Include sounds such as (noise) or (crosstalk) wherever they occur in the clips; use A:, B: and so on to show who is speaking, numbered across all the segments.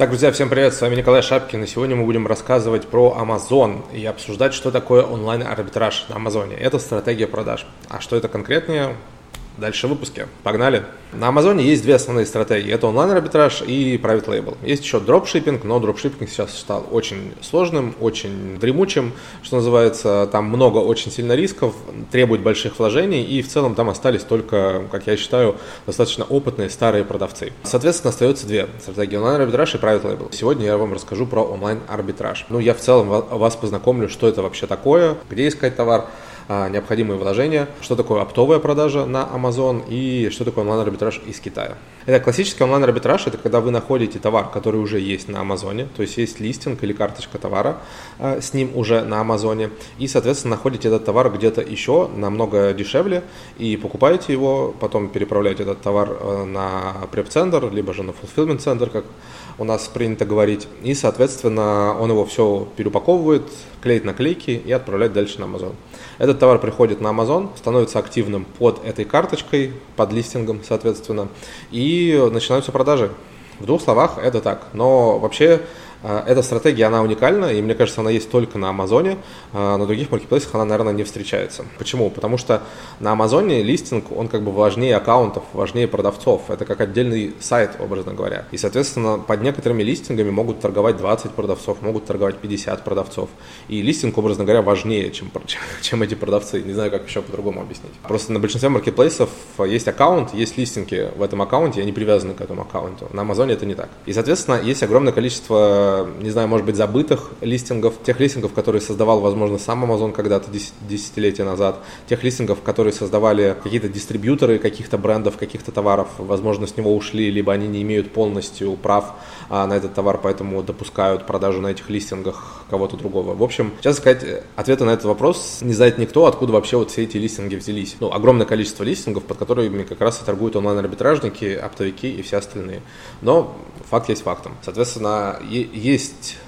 A: Так, друзья, всем привет, с вами Николай Шапкин, и сегодня мы будем рассказывать про Amazon и обсуждать, что такое онлайн-арбитраж на Амазоне. Это стратегия продаж. А что это конкретнее, Дальше в выпуске. Погнали. На Амазоне есть две основные стратегии. Это онлайн-арбитраж и private label. Есть еще дропшиппинг, но дропшиппинг сейчас стал очень сложным, очень дремучим, что называется. Там много очень сильно рисков, требует больших вложений, и в целом там остались только, как я считаю, достаточно опытные старые продавцы. Соответственно, остается две стратегии. Онлайн-арбитраж и private label. Сегодня я вам расскажу про онлайн-арбитраж. Ну, я в целом вас познакомлю, что это вообще такое, где искать товар, необходимые вложения, что такое оптовая продажа на Amazon и что такое онлайн-арбитраж из Китая. Это классический онлайн-арбитраж, это когда вы находите товар, который уже есть на Амазоне, то есть есть листинг или карточка товара а, с ним уже на Амазоне, и, соответственно, находите этот товар где-то еще намного дешевле и покупаете его, потом переправляете этот товар э, на преп-центр, либо же на fulfillment центр, как у нас принято говорить, и, соответственно, он его все переупаковывает, клеит наклейки и отправляет дальше на Amazon. Этот товар приходит на Amazon, становится активным под этой карточкой, под листингом, соответственно, и начинаются продажи. В двух словах это так. Но вообще эта стратегия, она уникальна, и мне кажется, она есть только на Амазоне, а, на других маркетплейсах она, наверное, не встречается. Почему? Потому что на Амазоне листинг, он как бы важнее аккаунтов, важнее продавцов, это как отдельный сайт, образно говоря. И, соответственно, под некоторыми листингами могут торговать 20 продавцов, могут торговать 50 продавцов. И листинг, образно говоря, важнее, (laughs) чем, чем эти продавцы. Не знаю, как еще по-другому объяснить. Просто на большинстве маркетплейсов есть аккаунт, есть листинги в этом аккаунте, и они привязаны к этому аккаунту. На Амазоне это не так. И, соответственно, есть огромное количество не знаю, может быть, забытых листингов, тех листингов, которые создавал, возможно, сам Amazon когда-то десятилетия назад, тех листингов, которые создавали какие-то дистрибьюторы каких-то брендов, каких-то товаров, возможно, с него ушли, либо они не имеют полностью прав на этот товар, поэтому допускают продажу на этих листингах кого-то другого. В общем, сейчас сказать, ответа на этот вопрос не знает никто, откуда вообще вот все эти листинги взялись. Ну, огромное количество листингов, под которыми как раз и торгуют онлайн-арбитражники, оптовики и все остальные. Но факт есть фактом. Соответственно, есть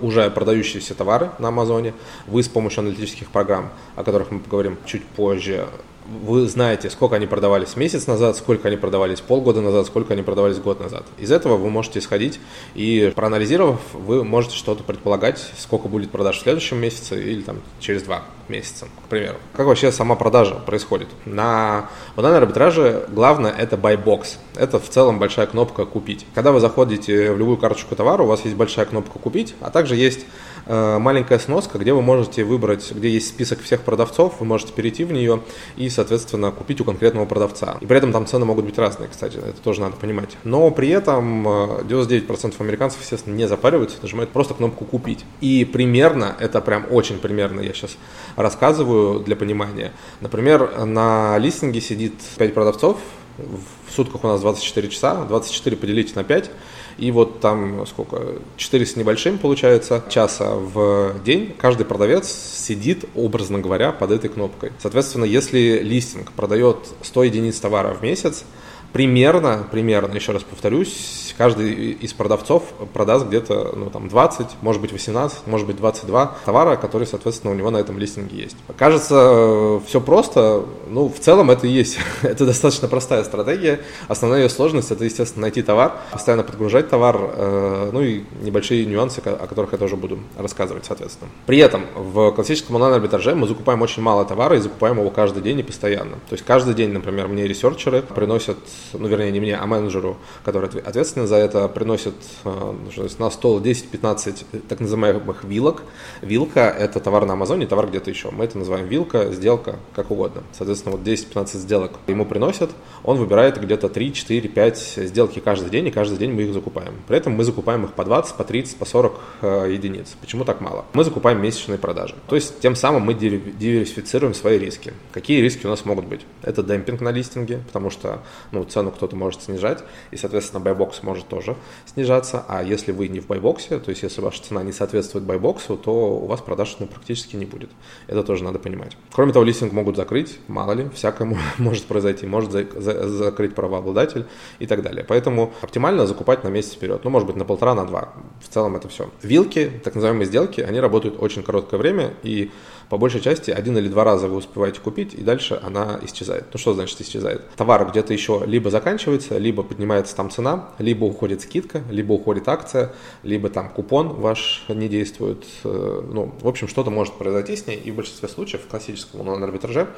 A: уже продающиеся товары на Амазоне. Вы с помощью аналитических программ, о которых мы поговорим чуть позже, вы знаете, сколько они продавались месяц назад, сколько они продавались полгода назад, сколько они продавались год назад. Из этого вы можете исходить и проанализировав, вы можете что-то предполагать, сколько будет продаж в следующем месяце или там через два месяца, к примеру. Как вообще сама продажа происходит? На онлайн-арбитраже главное это buy box. Это в целом большая кнопка «Купить». Когда вы заходите в любую карточку товара, у вас есть большая кнопка «Купить», а также есть маленькая сноска, где вы можете выбрать, где есть список всех продавцов, вы можете перейти в нее и, соответственно, купить у конкретного продавца. И при этом там цены могут быть разные, кстати, это тоже надо понимать. Но при этом 99% э, американцев, естественно, не запариваются, нажимают просто кнопку «Купить». И примерно, это прям очень примерно, я сейчас рассказываю для понимания. Например, на листинге сидит 5 продавцов, в сутках у нас 24 часа, 24 поделить на 5, и вот там сколько, 4 с небольшим получается часа в день, каждый продавец сидит, образно говоря, под этой кнопкой. Соответственно, если листинг продает 100 единиц товара в месяц, примерно, примерно, еще раз повторюсь, каждый из продавцов продаст где-то ну, там 20, может быть 18, может быть 22 товара, которые, соответственно, у него на этом листинге есть. Кажется, э, все просто, ну, в целом это и есть. (laughs) это достаточно простая стратегия. Основная ее сложность – это, естественно, найти товар, постоянно подгружать товар, э, ну и небольшие нюансы, о которых я тоже буду рассказывать, соответственно. При этом в классическом онлайн-арбитраже мы закупаем очень мало товара и закупаем его каждый день и постоянно. То есть каждый день, например, мне ресерчеры приносят ну, вернее, не мне, а менеджеру, который ответственен за это, приносит э, на стол 10-15 так называемых вилок. Вилка – это товар на Амазоне, товар где-то еще. Мы это называем вилка, сделка, как угодно. Соответственно, вот 10-15 сделок ему приносят, он выбирает где-то 3, 4, 5 сделки каждый день, и каждый день мы их закупаем. При этом мы закупаем их по 20, по 30, по 40 э, единиц. Почему так мало? Мы закупаем месячные продажи. То есть, тем самым мы диверсифицируем свои риски. Какие риски у нас могут быть? Это демпинг на листинге, потому что ну, цену кто-то может снижать, и, соответственно, buy box может тоже снижаться. А если вы не в buy box е, то есть если ваша цена не соответствует buy box у, то у вас продаж ну, практически не будет. Это тоже надо понимать. Кроме того, листинг могут закрыть, мало ли, всякое (laughs) может произойти, может за, за, закрыть правообладатель и так далее. Поэтому оптимально закупать на месяц вперед, ну, может быть, на полтора, на два. В целом это все. Вилки, так называемые сделки, они работают очень короткое время, и По большей части один или два раза вы успеваете купить, и дальше она исчезает. Ну что значит исчезает? Товар где-то еще либо заканчивается, либо поднимается там цена, либо уходит скидка, либо уходит акция, либо там купон ваш не действует. Э, ну, в общем, что-то может произойти с ней, и в большинстве случаев в классическом онлайн-арбитраже,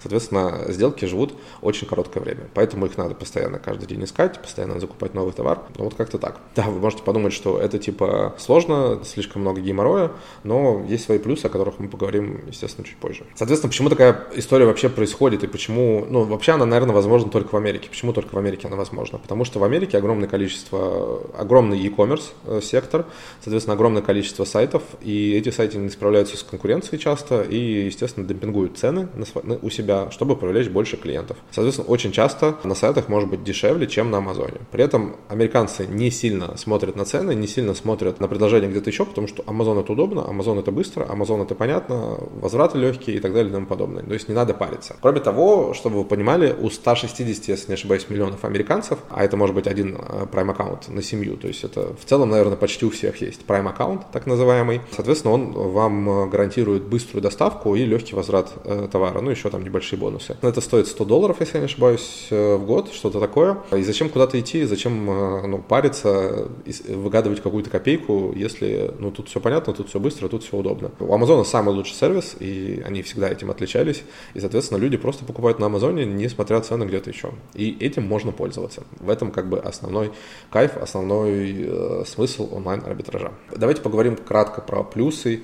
A: соответственно, сделки живут очень короткое время. Поэтому их надо постоянно каждый день искать, постоянно закупать новый товар. Ну, вот как-то так. Да, вы можете подумать, что это типа сложно, слишком много геморроя, но есть свои плюсы, о которых мы поговорим, естественно, чуть позже. Соответственно, почему такая история вообще происходит и почему, ну, вообще она, наверное, возможна только в Америке. Почему только в Америке она возможна? Потому что в Америке огромное количество, огромный e-commerce э, сектор, соответственно, огромное количество сайтов, и эти сайты не справляются с конкуренцией часто и, естественно, демпингуют цены на, у себя, чтобы привлечь больше клиентов. Соответственно, очень часто на сайтах может быть дешевле, чем на Амазоне. При этом американцы не сильно смотрят на цены, не сильно смотрят на предложения где-то еще, потому что Amazon это удобно, Amazon это быстро, Amazon это понятно, возвраты легкие и так далее и тому подобное. То есть не надо париться. Кроме того, чтобы вы понимали, у 160, если не ошибаюсь, миллионов американцев, а это может быть один э, Prime аккаунт на семью, то есть это в целом, наверное, почти у всех есть Prime аккаунт, так называемый. Соответственно, он вам э, гарантирует быструю доставку и легкий возврат э, товара, ну еще там небольшие бонусы. Это стоит 100 долларов, если я не ошибаюсь, в год, что-то такое. И зачем куда-то идти, зачем ну, париться, выгадывать какую-то копейку, если ну, тут все понятно, тут все быстро, тут все удобно. У Амазона самый лучший сервис, и они всегда этим отличались. И, соответственно, люди просто покупают на Амазоне, не смотря цены где-то еще. И этим можно пользоваться. В этом как бы основной кайф, основной э, смысл онлайн-арбитража. Давайте поговорим кратко про плюсы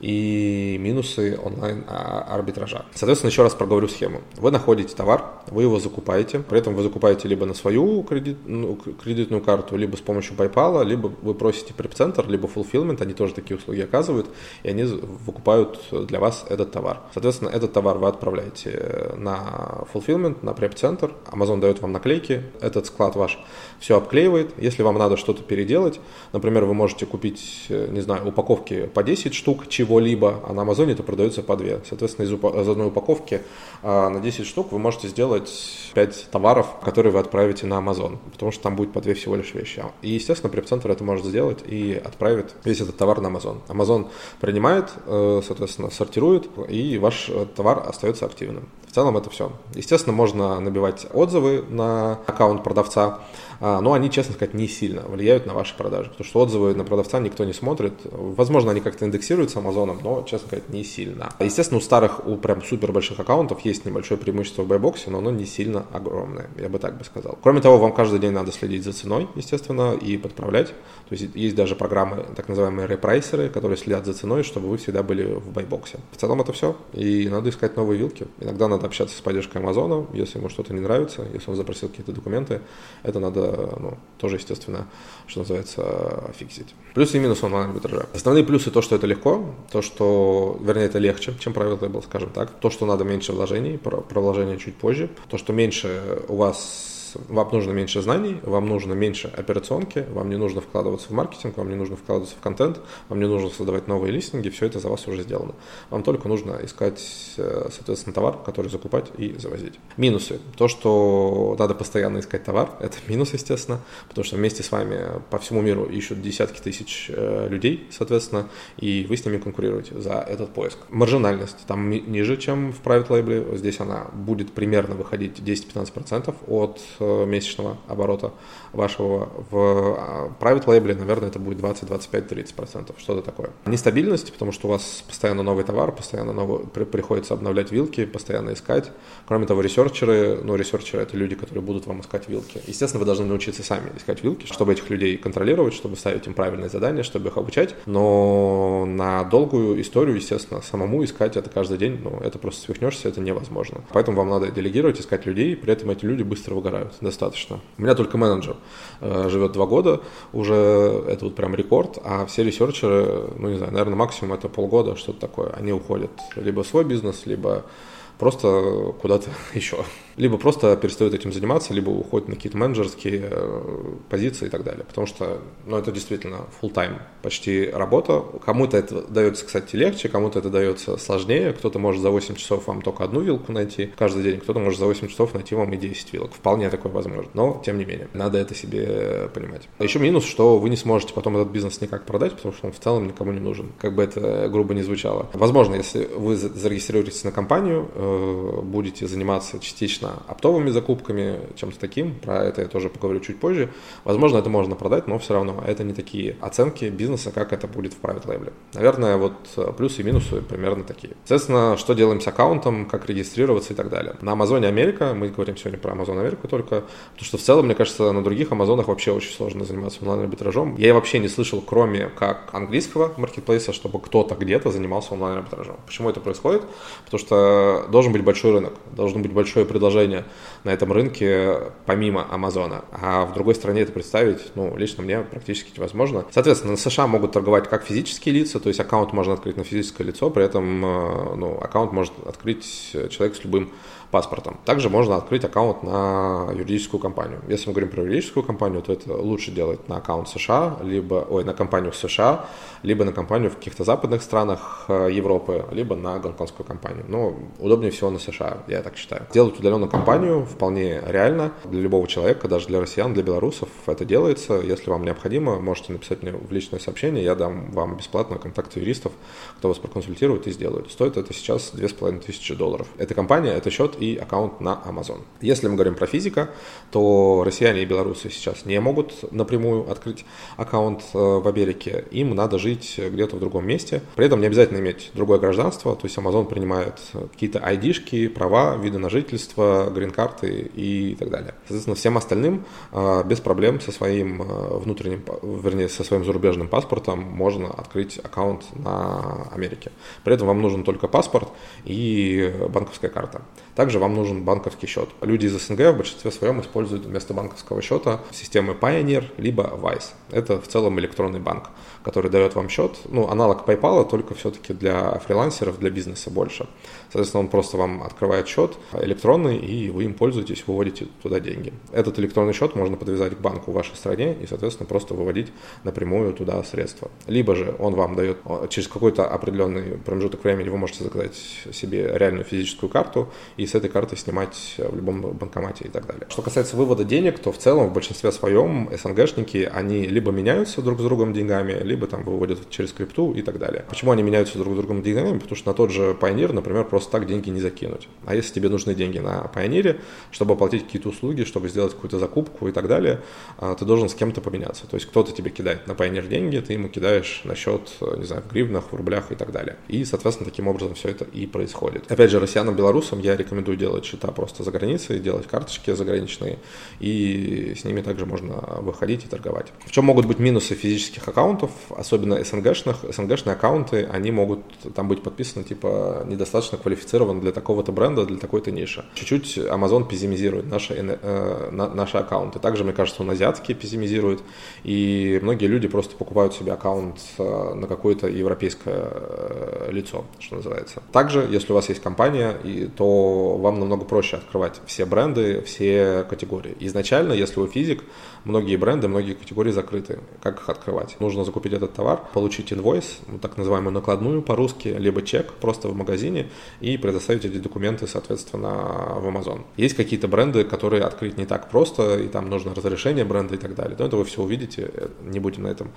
A: и минусы онлайн-арбитража. Соответственно, еще раз проговорю схему. Вы находите товар, вы его закупаете, при этом вы закупаете либо на свою кредит, ну, кредитную карту, либо с помощью PayPal, либо вы просите преп-центр, либо Fulfillment, они тоже такие услуги оказывают, и они выкупают для вас этот товар. Соответственно, этот товар вы отправляете на Fulfillment, на преп-центр, Amazon дает вам наклейки, этот склад ваш все обклеивает. Если вам надо что-то переделать, например, вы можете купить, не знаю, упаковки по 10 штук чего чего-либо, а на Амазоне это продается по 2. Соответственно, из, из одной упаковки а, на 10 штук вы можете сделать 5 товаров, которые вы отправите на Амазон, потому что там будет по 2 всего лишь вещи. И, естественно, преп-центр это может сделать и отправит весь этот товар на Амазон. Амазон принимает, э, соответственно, сортирует, и ваш э, товар остается активным. В целом это все. Естественно, можно набивать отзывы на аккаунт продавца, но они, честно сказать, не сильно влияют на ваши продажи, потому что отзывы на продавца никто не смотрит. Возможно, они как-то индексируются Амазоном, но, честно сказать, не сильно. Естественно, у старых, у прям супер больших аккаунтов есть небольшое преимущество в байбоксе, но оно не сильно огромное, я бы так бы сказал. Кроме того, вам каждый день надо следить за ценой, естественно, и подправлять. То есть есть даже программы, так называемые репрайсеры, которые следят за ценой, чтобы вы всегда были в байбоксе. В целом это все, и надо искать новые вилки. Иногда надо общаться с поддержкой Амазона, если ему что-то не нравится, если он запросил какие-то документы, это надо ну, тоже, естественно, что называется, фиксить. Плюсы и минусы онлайн-арбитража. Основные плюсы то, что это легко, то, что, вернее, это легче, чем правило лейбл, скажем так. То, что надо меньше вложений, про, про вложения чуть позже. То, что меньше у вас вам нужно меньше знаний, вам нужно меньше операционки, вам не нужно вкладываться в маркетинг, вам не нужно вкладываться в контент, вам не нужно создавать новые листинги, все это за вас уже сделано. Вам только нужно искать, э, соответственно, товар, который закупать и завозить. Минусы. То, что надо постоянно искать товар, (laughs) это минус, естественно, потому что вместе с вами по всему миру ищут десятки тысяч э, людей, соответственно, и вы с ними конкурируете за этот поиск. Маржинальность там ниже, чем в private label, здесь она будет примерно выходить 10-15% от Э, месячного оборота вашего. В а, private label, наверное, это будет 20, 25, 30 процентов, что-то такое. Нестабильность, потому что у вас постоянно новый товар, постоянно новый, при, приходится обновлять вилки, постоянно искать. Кроме того, ресерчеры, ну, ресерчеры это люди, которые будут вам искать вилки. Естественно, вы должны научиться сами искать вилки, чтобы этих людей контролировать, чтобы ставить им правильные задания, чтобы их обучать. Но на долгую историю, естественно, самому искать это каждый день, ну, это просто свихнешься, это невозможно. Поэтому вам надо делегировать, искать людей, при этом эти люди быстро выгорают достаточно. У меня только менеджер э, живет два года, уже это вот прям рекорд, а все ресерчеры, ну не знаю, наверное, максимум это полгода, что-то такое. Они уходят либо в свой бизнес, либо просто куда-то (laughs) еще. либо просто перестают этим заниматься, либо уходят на какие-то менеджерские э, позиции и так далее. Потому что, ну, это действительно full time почти работа. Кому-то это дается, кстати, легче, кому-то это дается сложнее. Кто-то может за 8 часов вам только одну вилку найти каждый день, кто-то может за 8 часов найти вам и 10 вилок. Вполне такое возможно. Но, тем не менее, надо это себе понимать. А еще минус, что вы не сможете потом этот бизнес никак продать, потому что он в целом никому не нужен. Как бы это грубо не звучало. Возможно, если вы зарегистрируетесь на компанию, э, будете заниматься частично оптовыми закупками, чем-то таким, про это я тоже поговорю чуть позже. Возможно, это можно продать, но все равно это не такие оценки бизнеса, как это будет в private label. Наверное, вот плюсы и минусы примерно такие. Соответственно, что делаем с аккаунтом, как регистрироваться и так далее. На Амазоне Америка, мы говорим сегодня про Амазон Америку только, потому что в целом, мне кажется, на других Амазонах вообще очень сложно заниматься онлайн-арбитражом. Я вообще не слышал, кроме как английского маркетплейса, чтобы кто-то где-то занимался онлайн-арбитражом. Почему это происходит? Потому что должен быть большой рынок, должно быть большое предложение на этом рынке помимо Амазона. А в другой стране это представить, ну, лично мне практически невозможно. Соответственно, на США могут торговать как физические лица, то есть аккаунт можно открыть на физическое лицо, при этом э, ну, аккаунт может открыть человек с любым паспортом. Также можно открыть аккаунт на юридическую компанию. Если мы говорим про юридическую компанию, то это лучше делать на аккаунт США, либо, ой, на компанию в США, либо на компанию в каких-то западных странах э, Европы, либо на гонконгскую компанию. Но удобнее всего на США, я так считаю. Делать удаленную компанию вполне реально для любого человека, даже для россиян, для белорусов это делается. Если вам необходимо, можете написать мне в личное сообщение, я дам вам бесплатно контакты юристов, кто вас проконсультирует и сделает. Стоит это сейчас 2500 долларов. Эта компания, это счет и аккаунт на Amazon. Если мы говорим про физика, то россияне и белорусы сейчас не могут напрямую открыть аккаунт э, в Америке. Им надо жить где-то в другом месте. При этом не обязательно иметь другое гражданство. То есть Amazon принимает какие-то ID-шки, права, виды на жительство, грин-карты и так далее. Соответственно, всем остальным э, без проблем со своим э, внутренним, вернее, со своим зарубежным паспортом можно открыть аккаунт на Америке. При этом вам нужен только паспорт и банковская карта. Также вам нужен банковский счет. Люди из СНГ в большинстве своем используют вместо банковского счета системы Pioneer либо Wise. Это в целом электронный банк который дает вам счет, ну, аналог PayPal, только все-таки для фрилансеров, для бизнеса больше. Соответственно, он просто вам открывает счет электронный, и вы им пользуетесь, выводите туда деньги. Этот электронный счет можно подвязать к банку в вашей стране и, соответственно, просто выводить напрямую туда средства. Либо же он вам дает через какой-то определенный промежуток времени вы можете заказать себе реальную физическую карту и с этой карты снимать в любом банкомате и так далее. Что касается вывода денег, то в целом в большинстве своем СНГшники, они либо меняются друг с другом деньгами, либо там выводят через крипту и так далее. Почему они меняются друг с другом деньгами? Потому что на тот же Pioneer, например, просто так деньги не закинуть. А если тебе нужны деньги на Pioneer, чтобы оплатить какие-то услуги, чтобы сделать какую-то закупку и так далее, а, ты должен с кем-то поменяться. То есть кто-то тебе кидает на Pioneer деньги, ты ему кидаешь на счет, не знаю, в гривнах, в рублях и так далее. И, соответственно, таким образом все это и происходит. Опять же, россиянам, белорусам я рекомендую делать счета просто за границей, делать карточки заграничные, и с ними также можно выходить и торговать. В чем могут быть минусы физических аккаунтов? особенно СНГшных, СНГшные аккаунты, они могут там быть подписаны, типа, недостаточно квалифицирован для такого-то бренда, для такой-то ниши. Чуть-чуть Amazon пессимизирует наши, э, наши аккаунты. Также, мне кажется, он азиатские пессимизирует, и многие люди просто покупают себе аккаунт э, на какое-то европейское э, лицо, что называется. Также, если у вас есть компания, и, то вам намного проще открывать все бренды, все категории. Изначально, если вы физик, многие бренды, многие категории закрыты. Как их открывать? Нужно закупить этот товар, получить инвойс, ну, так называемую накладную по-русски, либо чек просто в магазине и предоставить эти документы, соответственно, в Amazon. Есть какие-то бренды, которые открыть не так просто, и там нужно разрешение бренда и так далее. Но это вы все увидите, не будем на этом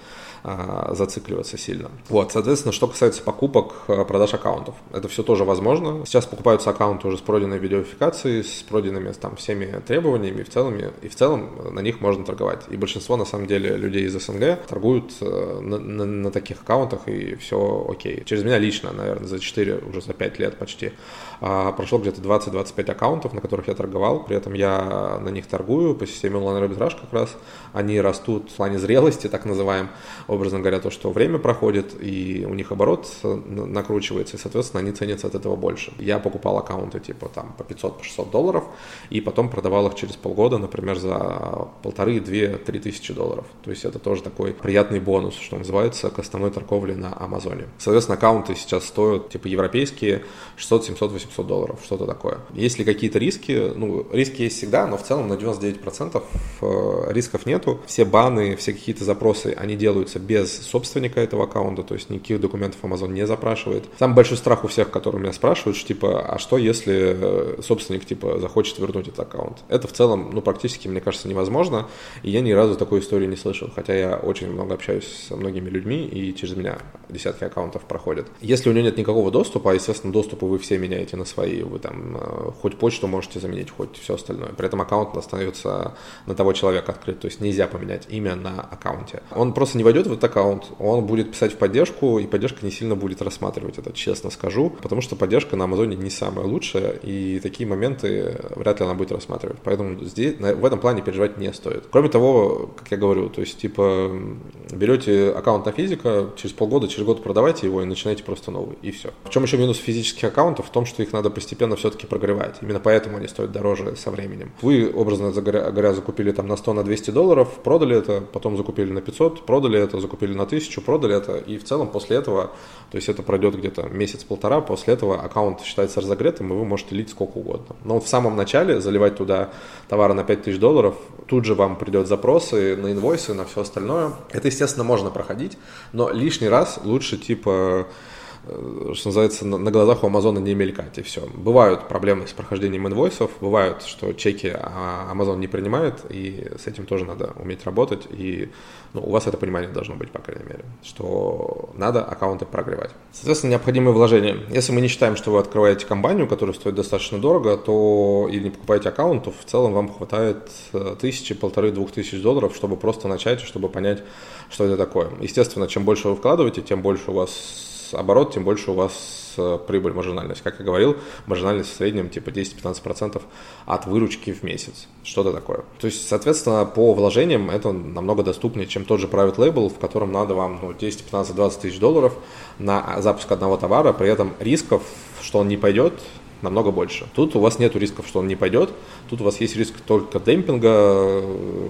A: а, зацикливаться сильно. Вот, соответственно, что касается покупок, а, продаж аккаунтов, это все тоже возможно. Сейчас покупаются аккаунты уже с пройденной видеофикацией, с пройденными там всеми требованиями, и в целом, и в целом на них можно торговать. И большинство, на самом деле, людей из СНГ торгуют э, на, на, на таких аккаунтах, и все окей. Через меня лично, наверное, за 4, уже за 5 лет почти, а, прошло где-то 20-25 аккаунтов, на которых я торговал, при этом я на них торгую по системе онлайн-арбитраж как раз. Они растут в плане зрелости, так называем, образно говоря, то, что время проходит, и у них оборот накручивается, и, соответственно, они ценятся от этого больше. Я покупал аккаунты типа там по 500-600 по долларов, и потом продавал их через полгода, например, за полторы, две, три тысячи долларов. То есть это тоже такой приятный бонус, что называется, к основной торговле на Амазоне. Соответственно, аккаунты сейчас стоят, типа, европейские 600, 700, 800 долларов, что-то такое. Есть ли какие-то риски. Ну, риски есть всегда, но в целом на 99% э, рисков нету. Все баны, все какие-то запросы, они делаются без собственника этого аккаунта, то есть никаких документов Amazon не запрашивает. Самый большой страх у всех, которые меня спрашивают, что типа, а что если э, собственник типа захочет вернуть этот аккаунт? Это в целом, ну, практически, мне кажется, невозможно, и я ни разу такой истории не слышал, хотя я очень много общаюсь со многими людьми, и через меня десятки аккаунтов проходят. Если у него нет никакого доступа, а, естественно, доступы вы все меняете на свои, вы там э, хоть почту можете заменить, хоть все остальное. При этом аккаунт остается на того человека открыт, то есть нельзя поменять имя на аккаунте. Он просто не войдет в этот аккаунт, он будет писать в поддержку, и поддержка не сильно будет рассматривать это, честно скажу, потому что поддержка на Амазоне не самая лучшая, и такие моменты вряд ли она будет рассматривать. Поэтому здесь, в этом плане переживать не стоит. Кроме того, как я говорю, то есть, типа, берете аккаунт на физика, через полгода, через год продавайте его и начинаете просто новый, и все. В чем еще минус физических аккаунтов? В том, что их надо постепенно все-таки прогревать. Именно поэтому они стоят дороже со временем. Вы, образно говоря, закупили там на 100, на 200 долларов, продали это, потом закупили на 500, продали это, закупили на 1000, продали это, и в целом после этого, то есть это пройдет где-то месяц-полтора, после этого аккаунт считается разогретым, и вы можете лить сколько угодно. Но в самом начале заливать туда товары на 5000 долларов, тут же вам придет запросы на инвойсы, на все остальное. Это, естественно, можно проходить, но лишний раз лучше типа что называется, на глазах у Амазона не мелькать, и все. Бывают проблемы с прохождением инвойсов, бывают, что чеки Amazon не принимает, и с этим тоже надо уметь работать, и ну, у вас это понимание должно быть, по крайней мере, что надо аккаунты прогревать. Соответственно, необходимые вложения. Если мы не считаем, что вы открываете компанию, которая стоит достаточно дорого, то или не покупаете аккаунт, то в целом вам хватает э, тысячи, полторы, двух тысяч долларов, чтобы просто начать, чтобы понять, что это такое. Естественно, чем больше вы вкладываете, тем больше у вас оборот, тем больше у вас э, прибыль, маржинальность. Как я говорил, маржинальность в среднем типа 10-15% от выручки в месяц. Что-то такое. То есть, соответственно, по вложениям это намного доступнее, чем тот же private label, в котором надо вам ну, 10, 15, 20 тысяч долларов на запуск одного товара, при этом рисков, что он не пойдет, намного больше. Тут у вас нет рисков, что он не пойдет, тут у вас есть риск только демпинга,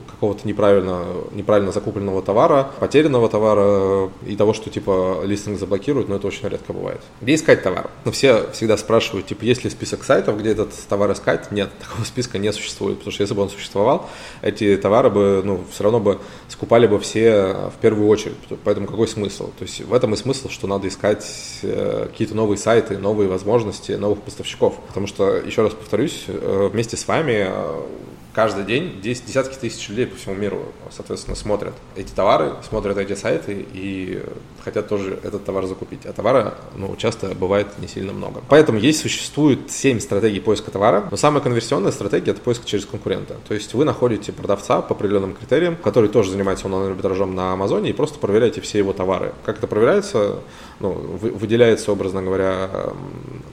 A: какого-то неправильно, неправильно закупленного товара, потерянного товара и того, что типа листинг заблокируют, но это очень редко бывает. Где искать товар? Ну, все всегда спрашивают, типа, есть ли список сайтов, где этот товар искать? Нет, (laughs) такого списка не существует, потому что если бы он существовал, эти товары бы, ну, все равно бы скупали бы все в первую очередь. Поэтому какой смысл? То есть в этом и смысл, что надо искать э, какие-то новые сайты, новые возможности, новых поставщиков. Потому что, еще раз повторюсь, э, вместе с вами э, каждый день 10, десятки тысяч людей по всему миру, соответственно, смотрят эти товары, смотрят эти сайты и хотят тоже этот товар закупить. А товара, ну, часто бывает не сильно много. Поэтому есть, существует 7 стратегий поиска товара, но самая конверсионная стратегия – это поиск через конкурента. То есть вы находите продавца по определенным критериям, который тоже занимается онлайн-арбитражом на Амазоне, и просто проверяете все его товары. Как это проверяется? Ну, выделяется, образно говоря,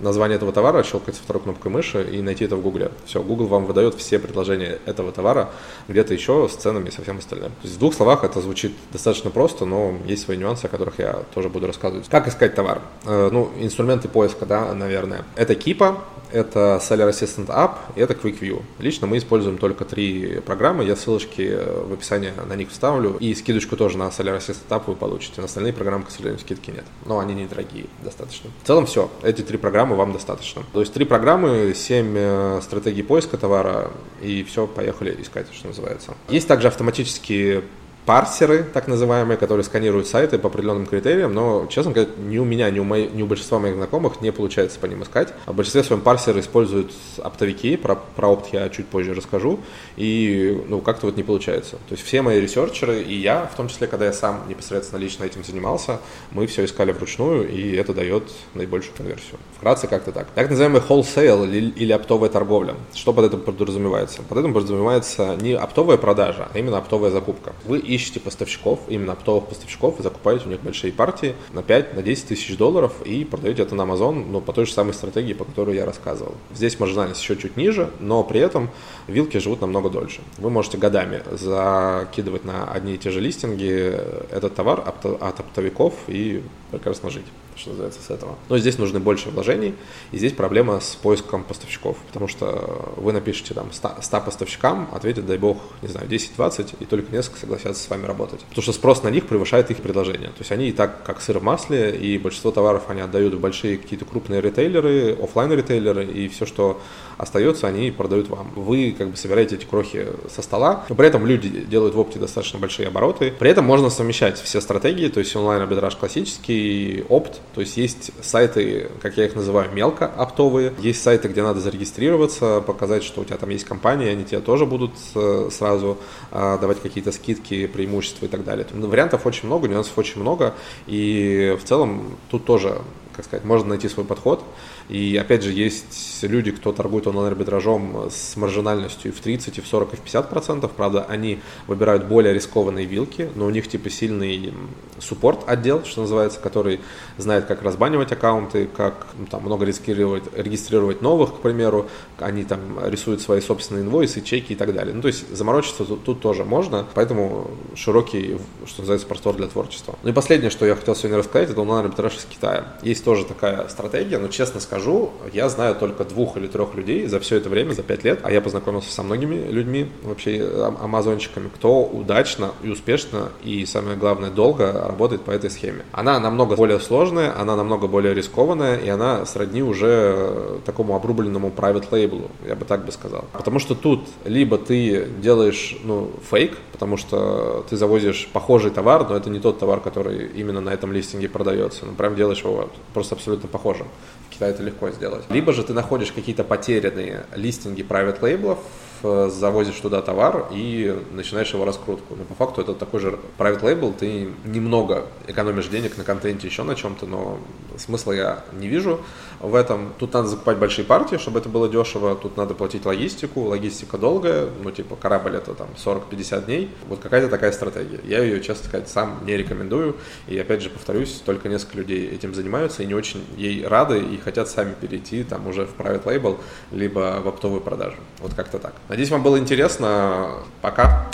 A: название этого товара, щелкается второй кнопкой мыши и найти это в Гугле. Все, Google вам выдает все предложения этого товара где-то еще с ценами и со всем остальным. То есть в двух словах это звучит достаточно просто, но есть свои нюансы, о которых я тоже буду рассказывать. Как искать товар? Э, ну, инструменты поиска, да, наверное. Это Кипа, это Seller Assistant App и это Quick View. Лично мы используем только три программы, я ссылочки в описании на них вставлю, и скидочку тоже на Seller Assistant App вы получите. На остальные программы, к сожалению, скидки нет, но они недорогие достаточно. В целом все, эти три программы вам достаточно. То есть три программы, семь э, стратегий поиска товара, и все, поехали искать, что называется. Есть также автоматические парсеры, так называемые, которые сканируют сайты по определенным критериям, но, честно говоря, ни у меня, ни у, моей, ни у большинства моих знакомых не получается по ним искать. А в большинстве своем парсеры используют оптовики, про, про опт я чуть позже расскажу, и ну, как-то вот не получается. То есть все мои ресерчеры, и я, в том числе, когда я сам непосредственно лично этим занимался, мы все искали вручную, и это дает наибольшую конверсию. Вкратце как-то так. Так называемый wholesale или, или оптовая торговля. Что под этим подразумевается? Под этим подразумевается не оптовая продажа, а именно оптовая закупка. Вы ищете поставщиков, именно оптовых поставщиков, и закупаете у них большие партии на 5, на 10 тысяч долларов и продаете это на Amazon, ну, по той же самой стратегии, по которой я рассказывал. Здесь маржинальность еще чуть ниже, но при этом вилки живут намного дольше. Вы можете годами закидывать на одни и те же листинги этот товар от оптовиков и прекрасно жить. Что называется, с этого. Но здесь нужны больше вложений, и здесь проблема с поиском поставщиков, потому что вы напишите там 100, 100 поставщикам, ответят, дай бог, не знаю, 10-20, и только несколько согласятся с вами работать. Потому что спрос на них превышает их предложение. То есть они и так, как сыр в масле, и большинство товаров они отдают в большие какие-то крупные ритейлеры, офлайн ритейлеры и все, что остается, они продают вам. Вы как бы собираете эти крохи со стола, но при этом люди делают в опте достаточно большие обороты. При этом можно совмещать все стратегии, то есть онлайн-арбитраж классический, опт, то есть есть сайты, как я их называю, мелко оптовые, есть сайты, где надо зарегистрироваться, показать, что у тебя там есть компания, они тебе тоже будут э, сразу а, давать какие-то скидки, преимущества и так далее. Вариантов очень много, нюансов очень много, и в целом тут тоже как сказать, можно найти свой подход. И опять же, есть люди, кто торгует онлайн-арбитражом с маржинальностью в 30, и в 40, и в 50 процентов. Правда, они выбирают более рискованные вилки, но у них типа сильный суппорт отдел, что называется, который знает, как разбанивать аккаунты, как ну, там много регистрировать, регистрировать новых, к примеру. Они там рисуют свои собственные инвойсы, чеки и так далее. Ну, то есть заморочиться тут, тут тоже можно, поэтому широкий, что называется, простор для творчества. Ну и последнее, что я хотел сегодня рассказать, это онлайн-арбитраж из Китая. Есть тоже такая стратегия, но честно скажу, я знаю только двух или трех людей за все это время, за пять лет, а я познакомился со многими людьми, вообще амазончиками, кто удачно и успешно и, самое главное, долго работает по этой схеме. Она намного более сложная, она намного более рискованная, и она сродни уже такому обрубленному private label, я бы так бы сказал. Потому что тут либо ты делаешь, ну, фейк, потому что ты завозишь похожий товар, но это не тот товар, который именно на этом листинге продается. Ну, прям делаешь его просто абсолютно похожим. Китае это легко сделать. Либо же ты находишь какие-то потерянные листинги private лейблов, завозишь туда товар и начинаешь его раскрутку. Но по факту это такой же private label, ты немного экономишь денег на контенте, еще на чем-то, но смысла я не вижу в этом. Тут надо закупать большие партии, чтобы это было дешево, тут надо платить логистику, логистика долгая, ну типа корабль это там 40-50 дней. Вот какая-то такая стратегия. Я ее, честно сказать, сам не рекомендую. И опять же повторюсь, только несколько людей этим занимаются и не очень ей рады и хотят сами перейти там уже в private label, либо в оптовую продажу. Вот как-то так. Надеюсь, вам было интересно. Пока.